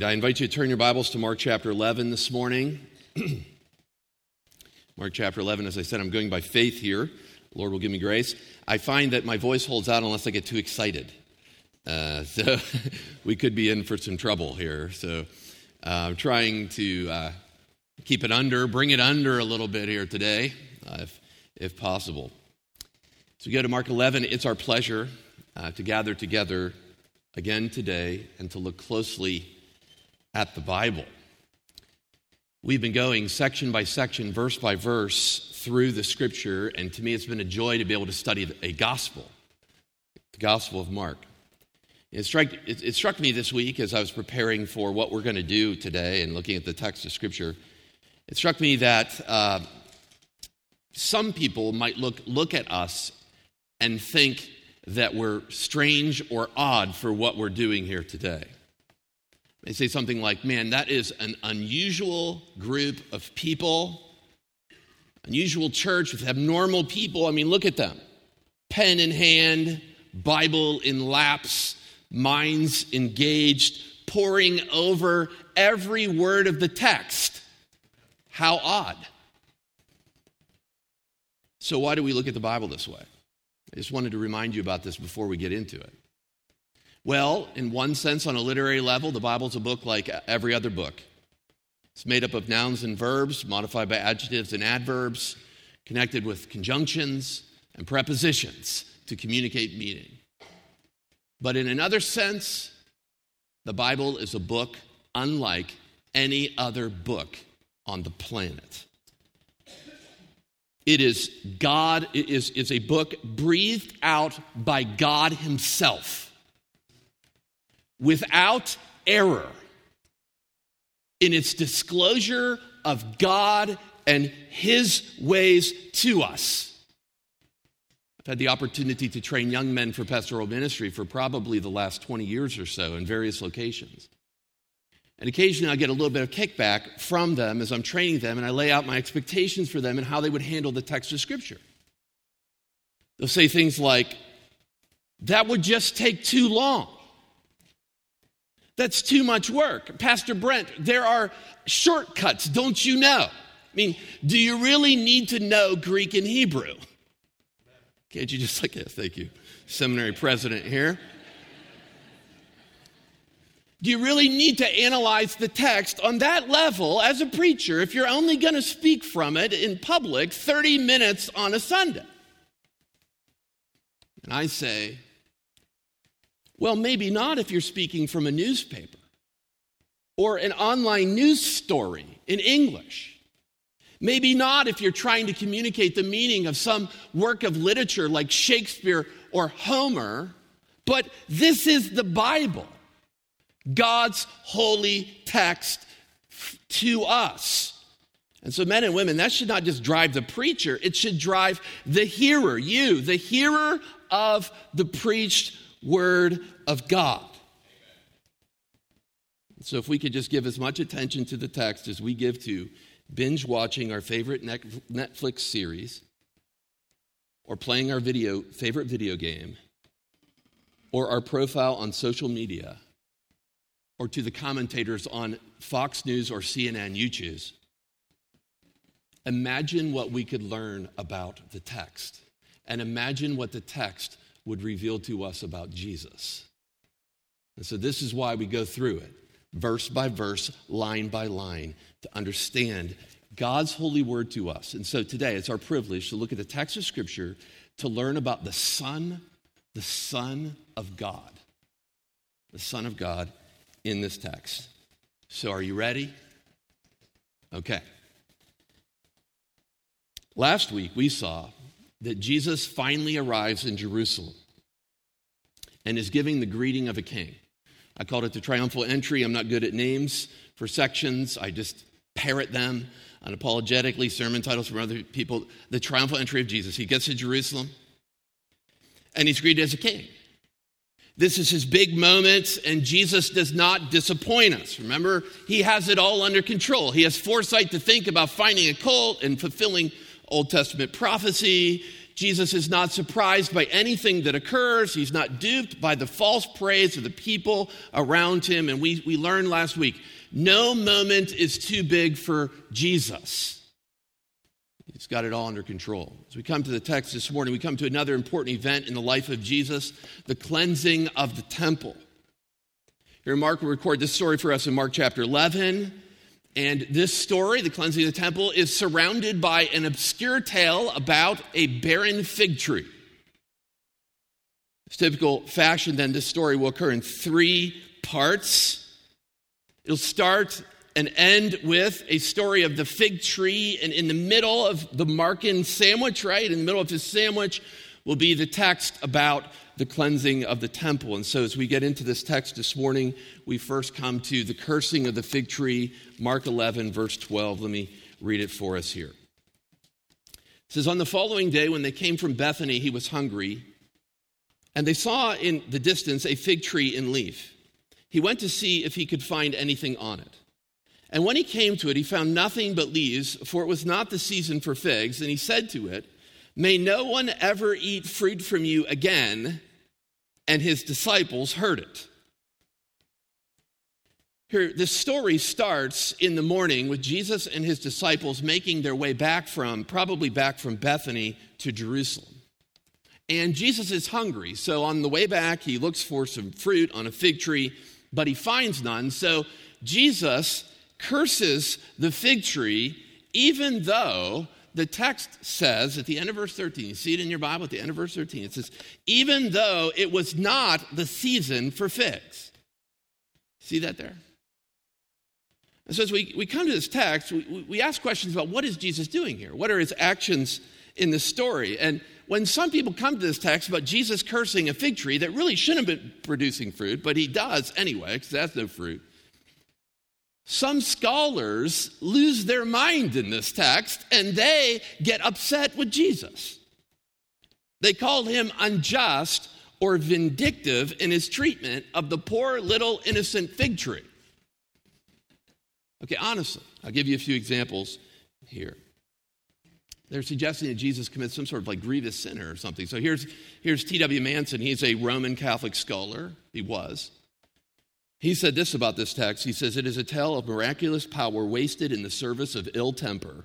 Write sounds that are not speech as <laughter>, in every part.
I invite you to turn your Bibles to Mark chapter 11 this morning. <clears throat> Mark chapter 11, as I said, I'm going by faith here. The Lord will give me grace. I find that my voice holds out unless I get too excited. Uh, <laughs> so we could be in for some trouble here. So uh, I'm trying to uh, keep it under, bring it under a little bit here today, uh, if, if possible. So we go to Mark 11. It's our pleasure uh, to gather together again today and to look closely at the Bible. We've been going section by section, verse by verse through the scripture, and to me it's been a joy to be able to study a gospel, the Gospel of Mark. It struck, it, it struck me this week as I was preparing for what we're going to do today and looking at the text of scripture. It struck me that uh, some people might look, look at us and think that we're strange or odd for what we're doing here today. They say something like, man, that is an unusual group of people, unusual church with abnormal people. I mean, look at them pen in hand, Bible in laps, minds engaged, poring over every word of the text. How odd. So, why do we look at the Bible this way? I just wanted to remind you about this before we get into it. Well, in one sense, on a literary level, the Bible's a book like every other book. It's made up of nouns and verbs, modified by adjectives and adverbs, connected with conjunctions and prepositions to communicate meaning. But in another sense, the Bible is a book unlike any other book on the planet. It is God, it is, is a book breathed out by God Himself without error in its disclosure of God and His ways to us. I've had the opportunity to train young men for pastoral ministry for probably the last 20 years or so in various locations. And occasionally I get a little bit of kickback from them as I'm training them, and I lay out my expectations for them and how they would handle the text of Scripture. They'll say things like, that would just take too long. That's too much work. Pastor Brent, there are shortcuts, don't you know? I mean, do you really need to know Greek and Hebrew? Can't you just like, yes, thank you, seminary president here. Do you really need to analyze the text on that level as a preacher if you're only going to speak from it in public 30 minutes on a Sunday? And I say, well, maybe not if you're speaking from a newspaper or an online news story in English. Maybe not if you're trying to communicate the meaning of some work of literature like Shakespeare or Homer, but this is the Bible, God's holy text to us. And so, men and women, that should not just drive the preacher, it should drive the hearer, you, the hearer of the preached Word of God. So, if we could just give as much attention to the text as we give to binge watching our favorite Netflix series, or playing our video, favorite video game, or our profile on social media, or to the commentators on Fox News or CNN, you choose. Imagine what we could learn about the text, and imagine what the text would reveal to us about Jesus. And so, this is why we go through it, verse by verse, line by line, to understand God's holy word to us. And so, today it's our privilege to look at the text of Scripture to learn about the Son, the Son of God. The Son of God in this text. So, are you ready? Okay. Last week we saw that Jesus finally arrives in Jerusalem and is giving the greeting of a king. I called it the triumphal entry. I'm not good at names for sections, I just parrot them unapologetically, sermon titles from other people. The triumphal entry of Jesus. He gets to Jerusalem and he's greeted as a king. This is his big moment, and Jesus does not disappoint us. Remember, he has it all under control. He has foresight to think about finding a colt and fulfilling Old Testament prophecy, Jesus is not surprised by anything that occurs. He's not duped by the false praise of the people around him. And we, we learned last week no moment is too big for Jesus. He's got it all under control. As we come to the text this morning, we come to another important event in the life of Jesus the cleansing of the temple. Here, Mark will record this story for us in Mark chapter 11. And this story, the cleansing of the temple, is surrounded by an obscure tale about a barren fig tree. Typical fashion, then, this story will occur in three parts. It'll start and end with a story of the fig tree, and in the middle of the Markan sandwich, right, in the middle of his sandwich, will be the text about the cleansing of the temple. And so, as we get into this text this morning, we first come to the cursing of the fig tree, Mark 11, verse 12. Let me read it for us here. It says, On the following day, when they came from Bethany, he was hungry, and they saw in the distance a fig tree in leaf. He went to see if he could find anything on it. And when he came to it, he found nothing but leaves, for it was not the season for figs. And he said to it, May no one ever eat fruit from you again. And his disciples heard it. Here, this story starts in the morning with Jesus and his disciples making their way back from, probably back from Bethany to Jerusalem. And Jesus is hungry. So on the way back, he looks for some fruit on a fig tree, but he finds none. So Jesus curses the fig tree, even though the text says at the end of verse 13, you see it in your Bible at the end of verse 13, it says, even though it was not the season for figs. See that there? And so as we, we come to this text, we, we ask questions about what is Jesus doing here? What are his actions in this story? And when some people come to this text about Jesus cursing a fig tree that really shouldn't have been producing fruit, but he does anyway, because that's no fruit, some scholars lose their mind in this text and they get upset with Jesus. They call him unjust or vindictive in his treatment of the poor little innocent fig tree. Okay, honestly, I'll give you a few examples here. They're suggesting that Jesus commits some sort of like grievous sin or something. So here's, here's T.W. Manson. He's a Roman Catholic scholar. He was. He said this about this text. He says, It is a tale of miraculous power wasted in the service of ill temper.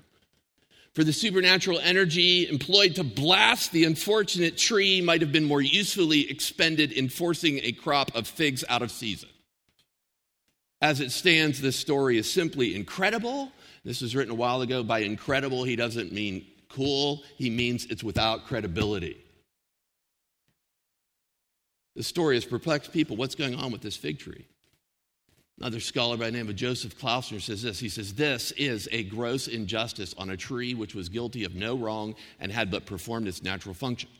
For the supernatural energy employed to blast the unfortunate tree might have been more usefully expended in forcing a crop of figs out of season. As it stands, this story is simply incredible. This was written a while ago. By incredible, he doesn't mean cool, he means it's without credibility. The story has perplexed people. What's going on with this fig tree? Another scholar by the name of Joseph Klausner says this. He says, This is a gross injustice on a tree which was guilty of no wrong and had but performed its natural function.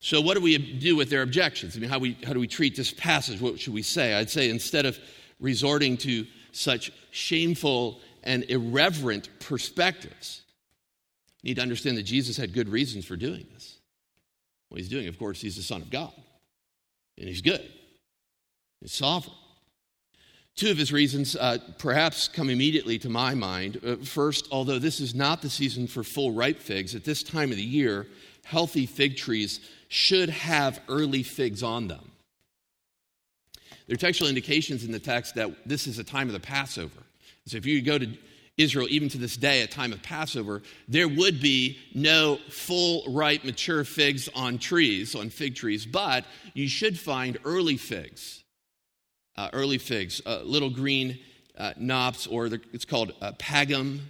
So, what do we do with their objections? I mean, how, we, how do we treat this passage? What should we say? I'd say instead of resorting to such shameful and irreverent perspectives, you need to understand that Jesus had good reasons for doing this. What he's doing, of course, he's the Son of God, and he's good is sovereign. Two of his reasons uh, perhaps come immediately to my mind. Uh, first, although this is not the season for full ripe figs, at this time of the year, healthy fig trees should have early figs on them. There are textual indications in the text that this is a time of the Passover. So if you go to Israel, even to this day, a time of Passover, there would be no full, ripe, mature figs on trees, on fig trees, but you should find early figs uh, early figs, uh, little green uh, knops, or the, it's called uh, pagum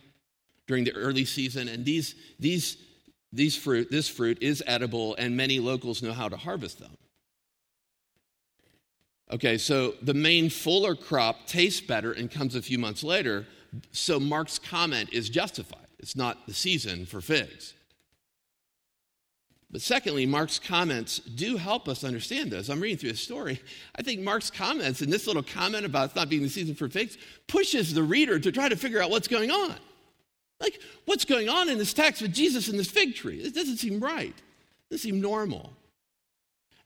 during the early season. And these, these, these fruit, this fruit is edible, and many locals know how to harvest them. Okay, so the main fuller crop tastes better and comes a few months later. So Mark's comment is justified. It's not the season for figs. But secondly, Mark's comments do help us understand this. I'm reading through his story. I think Mark's comments and this little comment about it not being the season for figs pushes the reader to try to figure out what's going on. Like, what's going on in this text with Jesus and this fig tree? It doesn't seem right. It doesn't seem normal.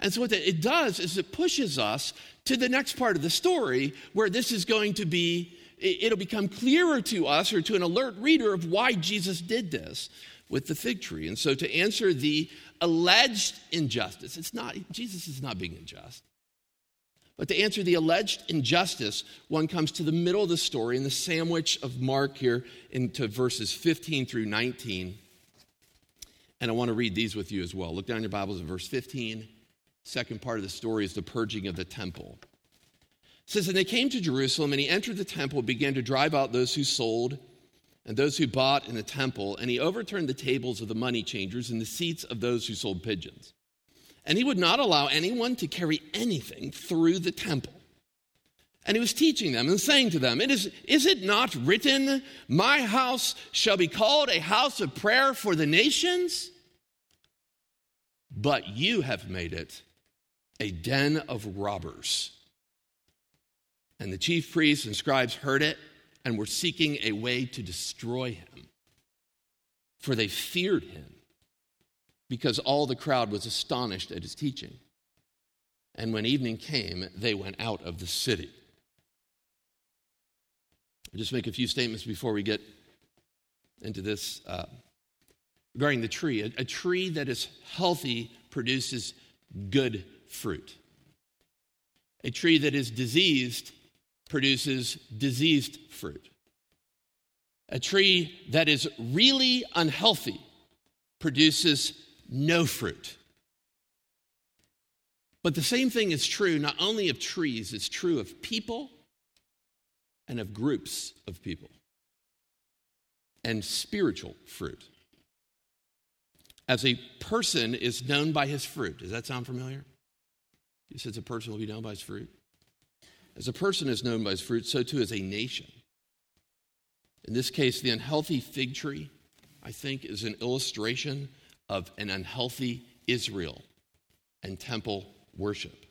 And so, what it does is it pushes us to the next part of the story where this is going to be, it'll become clearer to us or to an alert reader of why Jesus did this. with the fig tree. And so, to answer the alleged injustice, it's not, Jesus is not being unjust. But to answer the alleged injustice, one comes to the middle of the story in the sandwich of Mark here into verses 15 through 19. And I want to read these with you as well. Look down your Bibles at verse 15. Second part of the story is the purging of the temple. It says, And they came to Jerusalem, and he entered the temple, and began to drive out those who sold and those who bought in the temple, and he overturned the tables of the money changers and the seats of those who sold pigeons. And he would not allow anyone to carry anything through the temple. And he was teaching them and saying to them, it is, is it not written, My house shall be called a house of prayer for the nations? But you have made it a den of robbers. And the chief priests and scribes heard it and were seeking a way to destroy him, for they feared him because all the crowd was astonished at his teaching. And when evening came, they went out of the city. I'll just make a few statements before we get into this uh, regarding the tree. A, a tree that is healthy produces good fruit. A tree that is diseased produces diseased fruit. A tree that is really unhealthy produces no fruit. But the same thing is true not only of trees, it's true of people and of groups of people and spiritual fruit. As a person is known by his fruit. Does that sound familiar? He says a person will be known by his fruit. As a person is known by his fruit, so too is a nation. In this case, the unhealthy fig tree, I think, is an illustration of an unhealthy Israel and temple worship.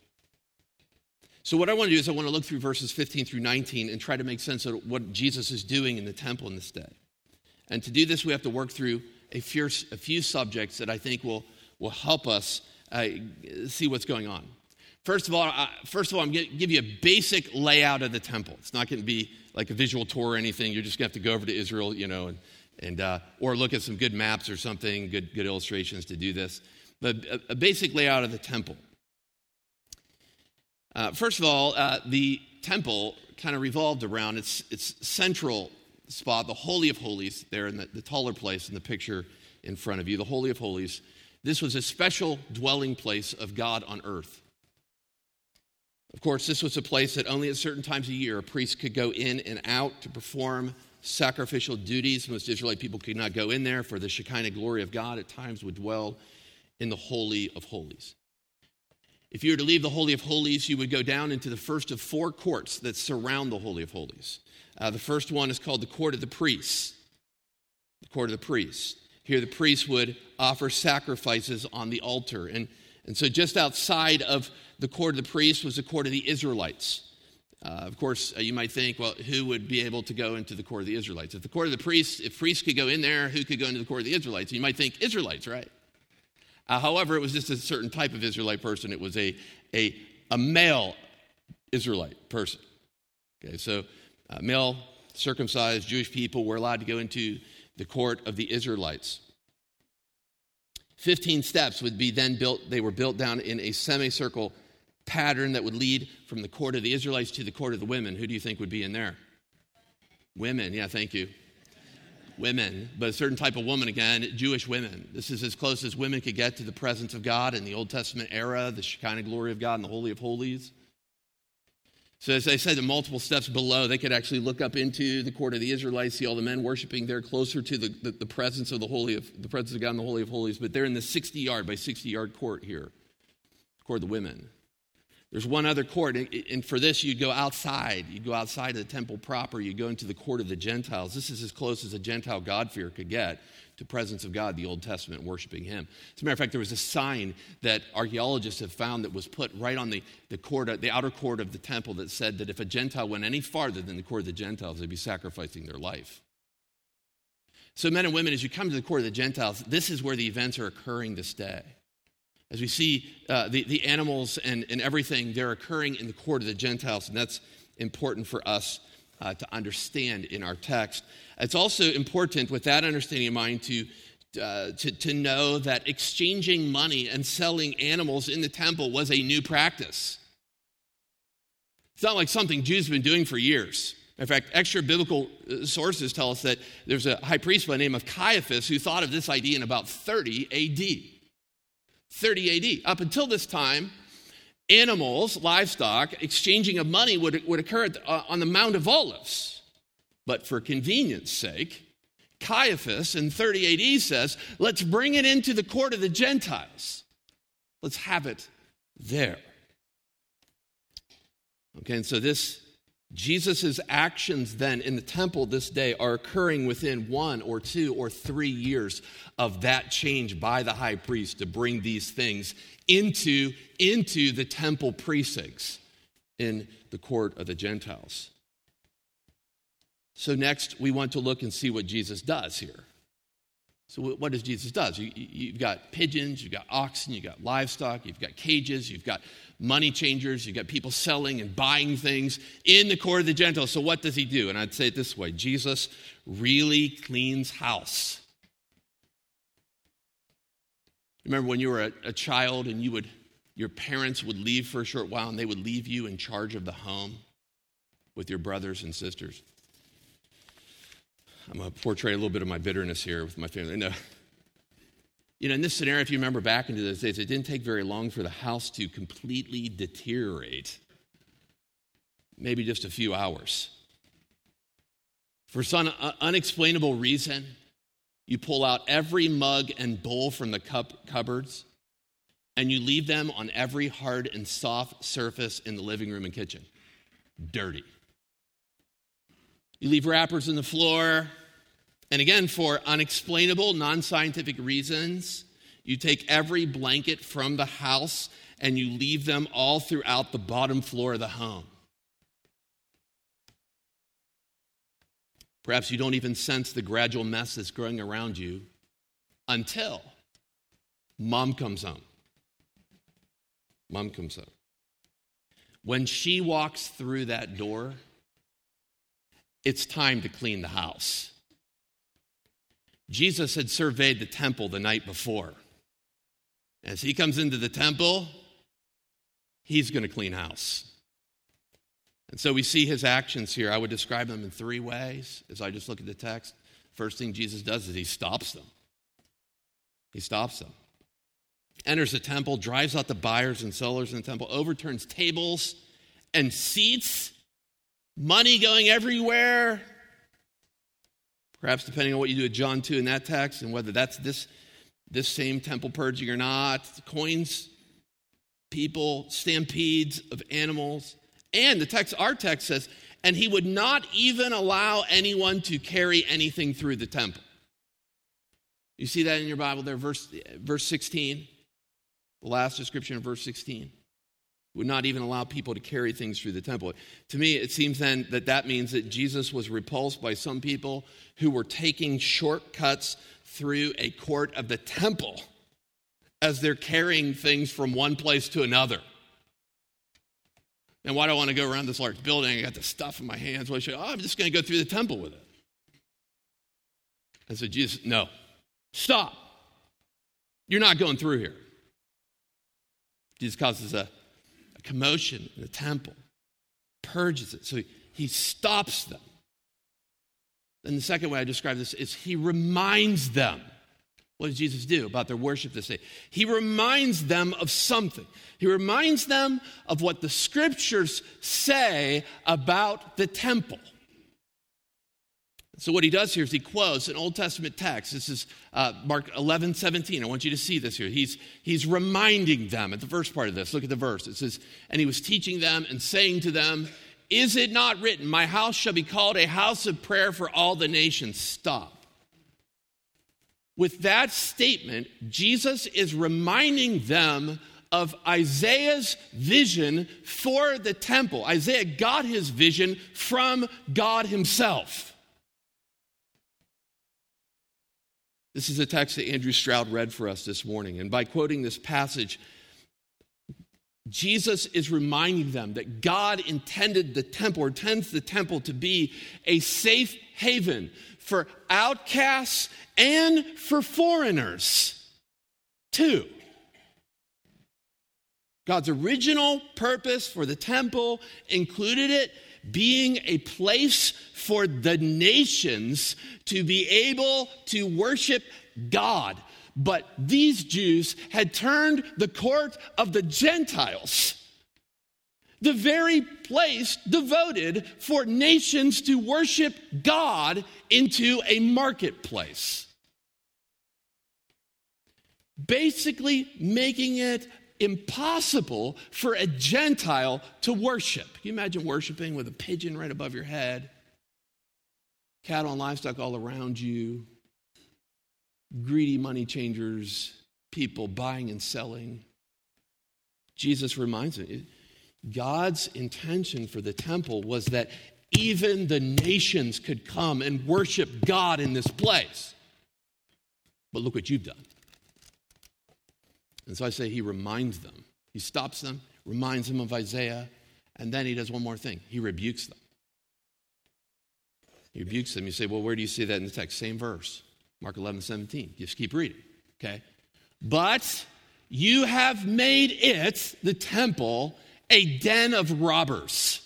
So, what I want to do is, I want to look through verses 15 through 19 and try to make sense of what Jesus is doing in the temple in this day. And to do this, we have to work through a few, a few subjects that I think will, will help us uh, see what's going on. First of all, first of all, I'm going to give you a basic layout of the temple. It's not going to be like a visual tour or anything. You're just going to have to go over to Israel, you know, and, and uh, or look at some good maps or something, good good illustrations to do this. But a, a basic layout of the temple. Uh, first of all, uh, the temple kind of revolved around its its central spot, the Holy of Holies, there in the, the taller place in the picture in front of you, the Holy of Holies. This was a special dwelling place of God on earth. Of course, this was a place that only at certain times a year a priest could go in and out to perform sacrificial duties. Most Israelite people could not go in there, for the Shekinah glory of God at times would dwell in the Holy of Holies. If you were to leave the Holy of Holies, you would go down into the first of four courts that surround the Holy of Holies. Uh, the first one is called the Court of the Priests. The Court of the Priests. Here, the priests would offer sacrifices on the altar. And, and so, just outside of the court of the priests was the court of the Israelites. Uh, of course, uh, you might think, well, who would be able to go into the court of the Israelites? If the court of the priests, if priests could go in there, who could go into the court of the Israelites? You might think Israelites, right? Uh, however, it was just a certain type of Israelite person. It was a, a, a male Israelite person. Okay, so uh, male circumcised Jewish people were allowed to go into the court of the Israelites. 15 steps would be then built, they were built down in a semicircle pattern that would lead from the court of the Israelites to the court of the women. Who do you think would be in there? Women, yeah, thank you. Women, but a certain type of woman again, Jewish women. This is as close as women could get to the presence of God in the Old Testament era, the Shekinah glory of God in the Holy of Holies. So, as I said, the multiple steps below, they could actually look up into the court of the Israelites, see all the men worshiping there, closer to the, the, the presence of the Holy of the presence of God in the Holy of Holies. But they're in the 60 yard by 60 yard court here, court of the women. There's one other court, and for this, you'd go outside. You'd go outside of the temple proper. You'd go into the court of the Gentiles. This is as close as a Gentile God-fear could get to presence of God, the Old Testament, worshiping Him. As a matter of fact, there was a sign that archaeologists have found that was put right on the, the, court, the outer court of the temple that said that if a Gentile went any farther than the court of the Gentiles, they'd be sacrificing their life. So, men and women, as you come to the court of the Gentiles, this is where the events are occurring this day. As we see uh, the, the animals and, and everything, they're occurring in the court of the Gentiles, and that's important for us uh, to understand in our text. It's also important, with that understanding in mind, to, uh, to, to know that exchanging money and selling animals in the temple was a new practice. It's not like something Jews have been doing for years. In fact, extra biblical uh, sources tell us that there's a high priest by the name of Caiaphas who thought of this idea in about 30 AD. 30 AD. Up until this time, animals, livestock, exchanging of money would, would occur the, uh, on the Mount of Olives. But for convenience sake, Caiaphas in 30 AD says, let's bring it into the court of the Gentiles. Let's have it there. Okay, and so this Jesus' actions then in the temple this day are occurring within one or two or three years of that change by the high priest to bring these things into, into the temple precincts in the court of the Gentiles. So, next, we want to look and see what Jesus does here. So, what does Jesus does? You, you've got pigeons, you've got oxen, you've got livestock, you've got cages, you've got money changers, you've got people selling and buying things in the court of the Gentiles. So, what does he do? And I'd say it this way Jesus really cleans house. Remember when you were a, a child and you would, your parents would leave for a short while and they would leave you in charge of the home with your brothers and sisters? I'm going to portray a little bit of my bitterness here with my family. No. You know, in this scenario, if you remember back into those days, it didn't take very long for the house to completely deteriorate. Maybe just a few hours. For some unexplainable reason, you pull out every mug and bowl from the cup cupboards and you leave them on every hard and soft surface in the living room and kitchen. Dirty. You leave wrappers on the floor. And again, for unexplainable, non scientific reasons, you take every blanket from the house and you leave them all throughout the bottom floor of the home. Perhaps you don't even sense the gradual mess that's growing around you until mom comes home. Mom comes home. When she walks through that door, it's time to clean the house. Jesus had surveyed the temple the night before. As he comes into the temple, he's going to clean house. And so we see his actions here. I would describe them in three ways as I just look at the text. First thing Jesus does is he stops them. He stops them. Enters the temple, drives out the buyers and sellers in the temple, overturns tables and seats money going everywhere. Perhaps depending on what you do with John 2 in that text and whether that's this, this same temple purging or not, coins, people, stampedes of animals. And the text, our text says, and he would not even allow anyone to carry anything through the temple. You see that in your Bible there, verse, verse 16, the last description of verse 16 would not even allow people to carry things through the temple. To me, it seems then that that means that Jesus was repulsed by some people who were taking shortcuts through a court of the temple as they're carrying things from one place to another. And why do I want to go around this large building? I got the stuff in my hands. What should I, oh, I'm just going to go through the temple with it. And so Jesus, no, stop. You're not going through here. Jesus causes a commotion in the temple, purges it. So he, he stops them. Then the second way I describe this is he reminds them. What does Jesus do about their worship this day? He reminds them of something. He reminds them of what the scriptures say about the temple. So, what he does here is he quotes an Old Testament text. This is uh, Mark 11, 17. I want you to see this here. He's, he's reminding them at the first part of this. Look at the verse. It says, And he was teaching them and saying to them, Is it not written, My house shall be called a house of prayer for all the nations? Stop. With that statement, Jesus is reminding them of Isaiah's vision for the temple. Isaiah got his vision from God himself. This is a text that Andrew Stroud read for us this morning. And by quoting this passage, Jesus is reminding them that God intended the temple or intends the temple to be a safe haven for outcasts and for foreigners, too. God's original purpose for the temple included it being a place for the nations to be able to worship God. But these Jews had turned the court of the Gentiles, the very place devoted for nations to worship God, into a marketplace. Basically, making it impossible for a Gentile to worship. Can you imagine worshiping with a pigeon right above your head, cattle and livestock all around you, greedy money changers, people buying and selling? Jesus reminds me God's intention for the temple was that even the nations could come and worship God in this place. But look what you've done. And so I say he reminds them. He stops them, reminds them of Isaiah, and then he does one more thing he rebukes them. He rebukes them. You say, well, where do you see that in the text? Same verse, Mark 11, 17. Just keep reading, okay? But you have made it, the temple, a den of robbers.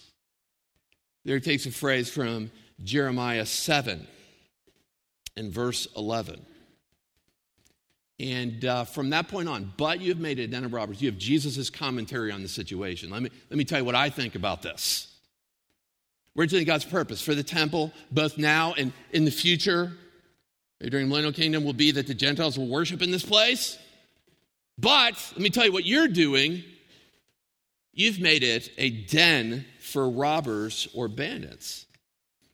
There he takes a phrase from Jeremiah 7 and verse 11. And uh, from that point on, but you've made it a den of robbers. You have Jesus' commentary on the situation. Let me, let me tell you what I think about this. Doing God's purpose for the temple, both now and in the future. During the millennial kingdom will be that the Gentiles will worship in this place. But let me tell you what you're doing. You've made it a den for robbers or bandits.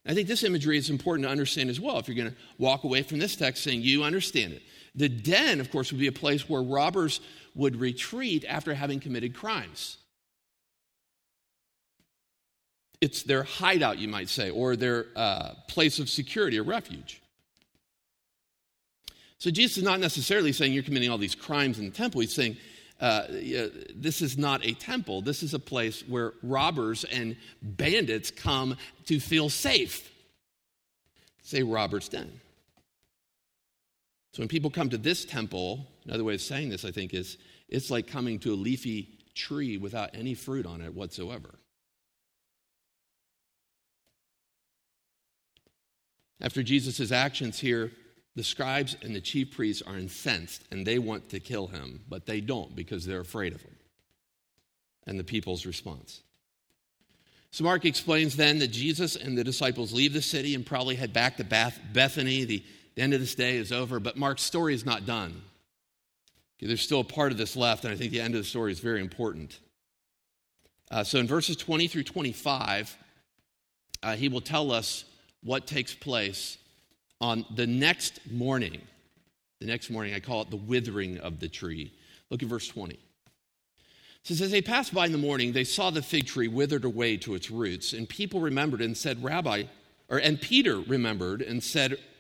I think this imagery is important to understand as well. If you're going to walk away from this text saying you understand it, the den, of course, would be a place where robbers would retreat after having committed crimes. It's their hideout, you might say, or their uh, place of security or refuge. So Jesus is not necessarily saying you're committing all these crimes in the temple. He's saying uh, this is not a temple. This is a place where robbers and bandits come to feel safe. Say robber's den. So when people come to this temple, another way of saying this, I think, is it's like coming to a leafy tree without any fruit on it whatsoever. After Jesus' actions here, the scribes and the chief priests are incensed and they want to kill him, but they don't because they're afraid of him. And the people's response. So Mark explains then that Jesus and the disciples leave the city and probably head back to Bethany, the the end of this day is over, but Mark's story is not done. Okay, there's still a part of this left, and I think the end of the story is very important. Uh, so in verses 20 through 25, uh, he will tell us what takes place on the next morning. The next morning, I call it the withering of the tree. Look at verse 20. It says, As they passed by in the morning, they saw the fig tree withered away to its roots, and people remembered and said, Rabbi, or and Peter remembered and said,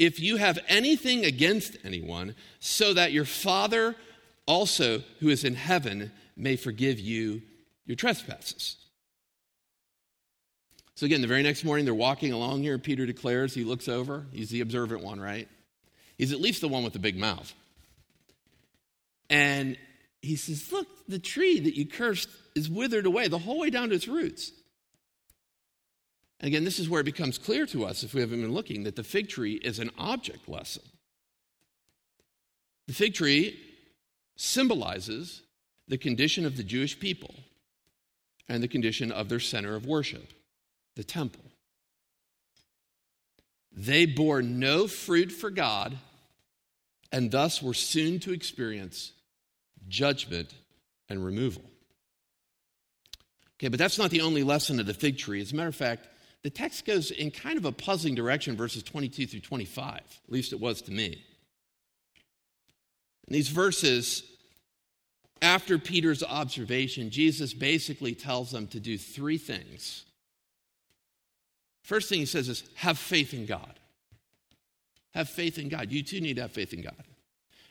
if you have anything against anyone, so that your Father also, who is in heaven, may forgive you your trespasses. So, again, the very next morning, they're walking along here. Peter declares, he looks over. He's the observant one, right? He's at least the one with the big mouth. And he says, Look, the tree that you cursed is withered away the whole way down to its roots. And again, this is where it becomes clear to us, if we haven't been looking, that the fig tree is an object lesson. The fig tree symbolizes the condition of the Jewish people and the condition of their center of worship, the temple. They bore no fruit for God and thus were soon to experience judgment and removal. Okay, but that's not the only lesson of the fig tree. As a matter of fact, the text goes in kind of a puzzling direction, verses 22 through 25. At least it was to me. In these verses, after Peter's observation, Jesus basically tells them to do three things. First thing he says is have faith in God. Have faith in God. You too need to have faith in God.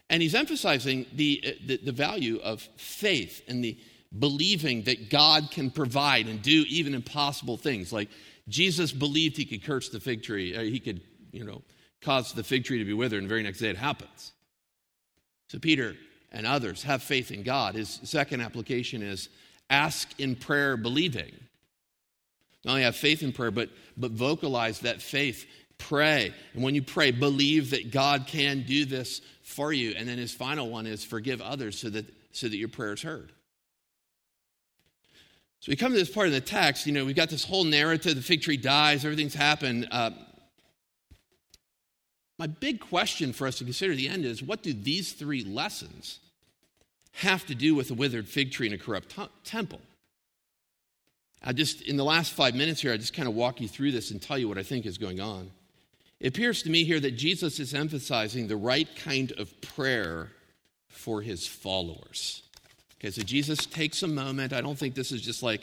And he's emphasizing the, the, the value of faith and the believing that God can provide and do even impossible things. Like Jesus believed he could curse the fig tree, uh, he could, you know, cause the fig tree to be withered, and the very next day it happens. So Peter and others have faith in God. His second application is ask in prayer, believing. Not only have faith in prayer, but, but vocalize that faith. Pray. And when you pray, believe that God can do this for you. And then his final one is forgive others so that, so that your prayer is heard. So we come to this part of the text, you know, we've got this whole narrative the fig tree dies, everything's happened. Uh, my big question for us to consider at the end is what do these three lessons have to do with a withered fig tree and a corrupt t- temple? I just, in the last five minutes here, I just kind of walk you through this and tell you what I think is going on. It appears to me here that Jesus is emphasizing the right kind of prayer for his followers. Okay, so Jesus takes a moment. I don't think this is just like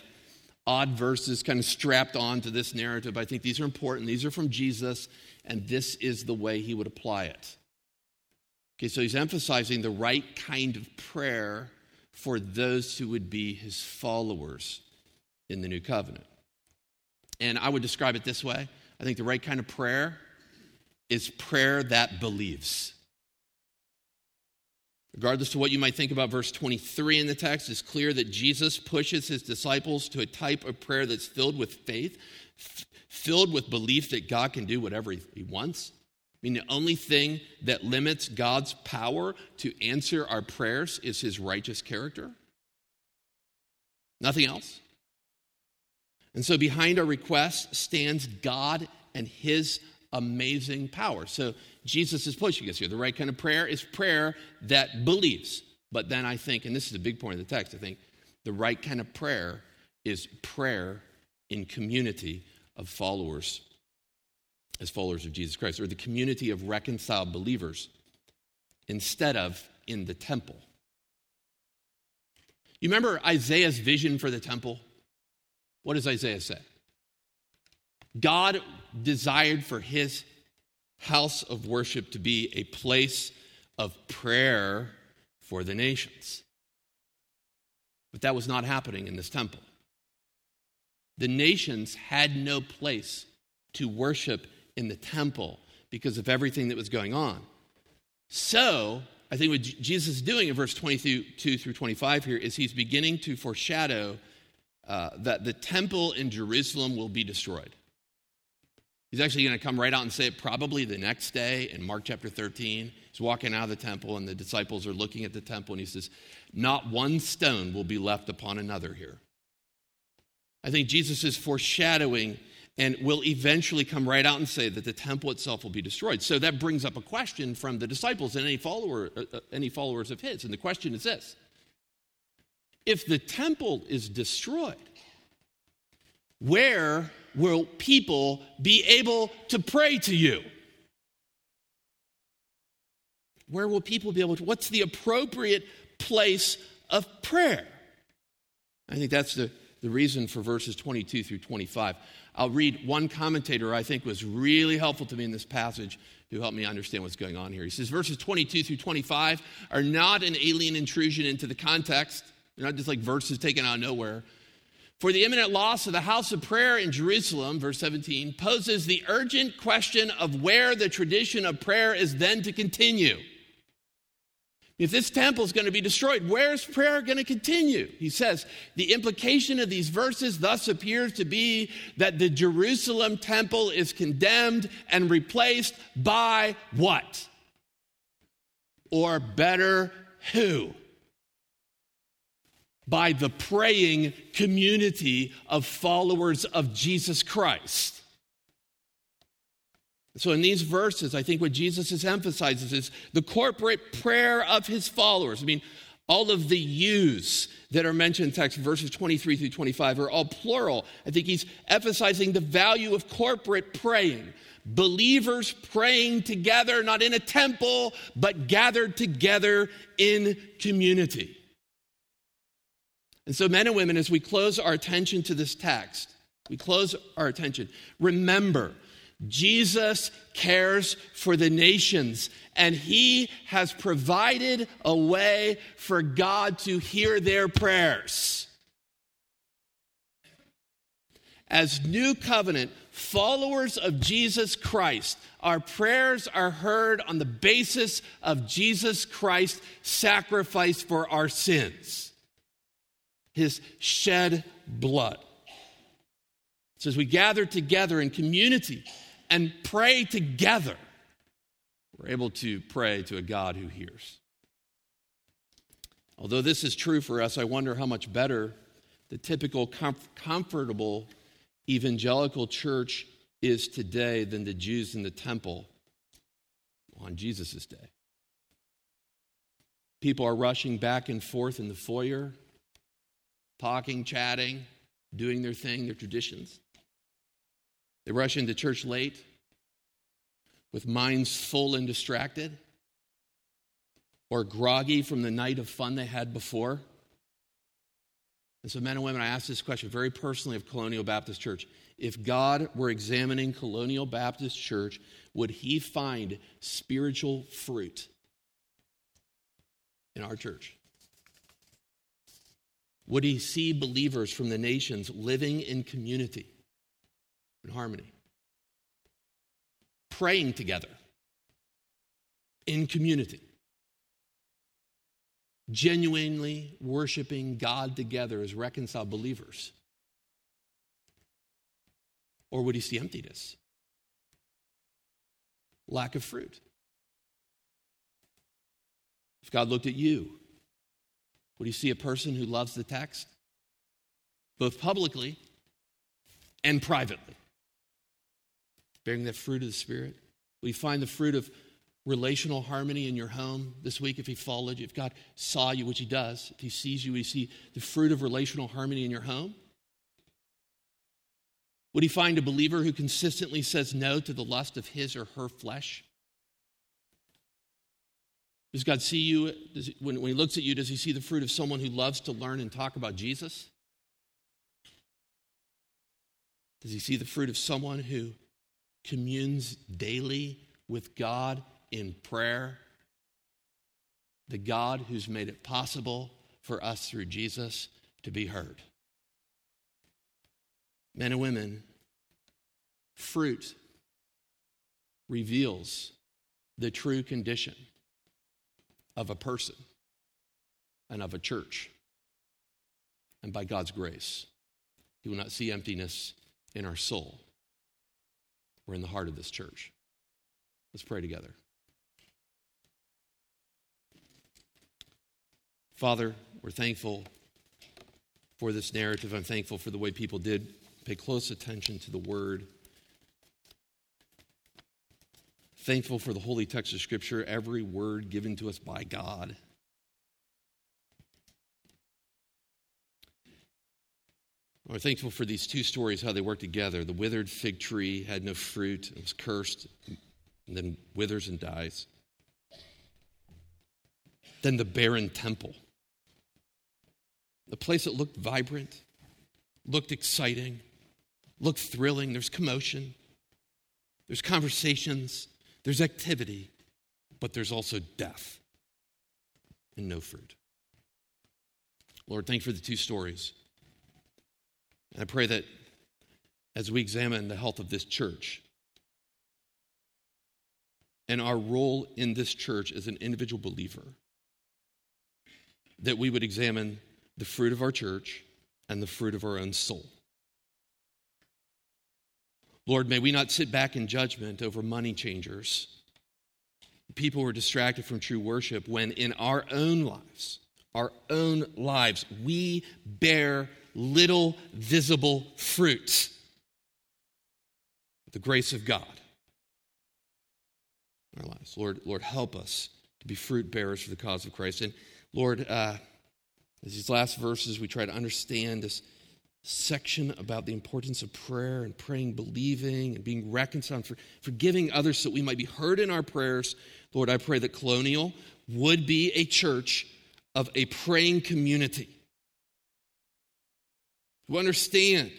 odd verses kind of strapped on to this narrative. I think these are important. These are from Jesus, and this is the way he would apply it. Okay, so he's emphasizing the right kind of prayer for those who would be his followers in the new covenant. And I would describe it this way I think the right kind of prayer is prayer that believes. Regardless of what you might think about verse 23 in the text, it's clear that Jesus pushes his disciples to a type of prayer that's filled with faith, f- filled with belief that God can do whatever he wants. I mean, the only thing that limits God's power to answer our prayers is his righteous character. Nothing else. And so behind our request stands God and his amazing power. So Jesus is pushing us here. The right kind of prayer is prayer that believes. But then I think, and this is a big point of the text, I think the right kind of prayer is prayer in community of followers as followers of Jesus Christ, or the community of reconciled believers instead of in the temple. You remember Isaiah's vision for the temple? What does Isaiah say? God desired for his house of worship to be a place of prayer for the nations. But that was not happening in this temple. The nations had no place to worship in the temple because of everything that was going on. So, I think what Jesus is doing in verse 22 through 25 here is he's beginning to foreshadow uh, that the temple in Jerusalem will be destroyed. He's actually going to come right out and say it probably the next day in Mark chapter 13. He's walking out of the temple, and the disciples are looking at the temple, and he says, Not one stone will be left upon another here. I think Jesus is foreshadowing and will eventually come right out and say that the temple itself will be destroyed. So that brings up a question from the disciples and any, follower, uh, uh any followers of his. And the question is this If the temple is destroyed, where will people be able to pray to you? Where will people be able to? What's the appropriate place of prayer? I think that's the, the reason for verses 22 through 25. I'll read one commentator I think was really helpful to me in this passage who helped me understand what's going on here. He says verses 22 through 25 are not an alien intrusion into the context. They're not just like verses taken out of nowhere. For the imminent loss of the house of prayer in Jerusalem, verse 17, poses the urgent question of where the tradition of prayer is then to continue. If this temple is going to be destroyed, where's prayer going to continue? He says, the implication of these verses thus appears to be that the Jerusalem temple is condemned and replaced by what? Or better, who? By the praying community of followers of Jesus Christ. So, in these verses, I think what Jesus is emphasizing is the corporate prayer of his followers. I mean, All of the yous that are mentioned in text, verses 23 through 25, are all plural. I think he's emphasizing the value of corporate praying. Believers praying together, not in a temple, but gathered together in community. And so, men and women, as we close our attention to this text, we close our attention, remember Jesus cares for the nations, and He has provided a way for God to hear their prayers. As new covenant followers of Jesus Christ, our prayers are heard on the basis of Jesus Christ's sacrifice for our sins, His shed blood. So, as we gather together in community, and pray together, we're able to pray to a God who hears. Although this is true for us, I wonder how much better the typical comf- comfortable evangelical church is today than the Jews in the temple on Jesus' day. People are rushing back and forth in the foyer, talking, chatting, doing their thing, their traditions. They rush into church late with minds full and distracted or groggy from the night of fun they had before. And so, men and women, I ask this question very personally of Colonial Baptist Church. If God were examining Colonial Baptist Church, would he find spiritual fruit in our church? Would he see believers from the nations living in community? in harmony. Praying together in community. Genuinely worshiping God together as reconciled believers. Or would he see emptiness? Lack of fruit. If God looked at you, would you see a person who loves the text? Both publicly and privately bearing the fruit of the Spirit? Will you find the fruit of relational harmony in your home this week if He followed you? If God saw you, which He does, if He sees you, you see the fruit of relational harmony in your home? Would He find a believer who consistently says no to the lust of his or her flesh? Does God see you? He, when, when He looks at you, does He see the fruit of someone who loves to learn and talk about Jesus? Does He see the fruit of someone who communes daily with God in prayer, the God who's made it possible for us through Jesus to be heard. Men and women, fruit reveals the true condition of a person and of a church. And by God's grace, He will not see emptiness in our soul we're in the heart of this church. Let's pray together. Father, we're thankful for this narrative. I'm thankful for the way people did pay close attention to the word. Thankful for the holy text of Scripture, every word given to us by God. We're thankful for these two stories, how they work together. The withered fig tree had no fruit, it was cursed, and then withers and dies. Then the barren temple, the place that looked vibrant, looked exciting, looked thrilling. There's commotion, there's conversations, there's activity, but there's also death and no fruit. Lord, thank you for the two stories. And I pray that as we examine the health of this church and our role in this church as an individual believer, that we would examine the fruit of our church and the fruit of our own soul. Lord, may we not sit back in judgment over money changers, people who are distracted from true worship, when in our own lives, our own lives, we bear little visible fruit. The grace of God in our lives. Lord, Lord, help us to be fruit bearers for the cause of Christ. And Lord, uh, as these last verses, we try to understand this section about the importance of prayer and praying, believing, and being reconciled, for, forgiving others so that we might be heard in our prayers. Lord, I pray that Colonial would be a church of a praying community who understand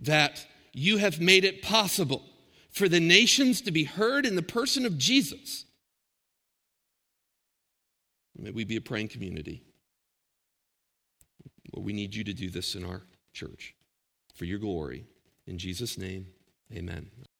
that you have made it possible for the nations to be heard in the person of Jesus. May we be a praying community. Well, we need you to do this in our church for your glory. In Jesus' name, amen.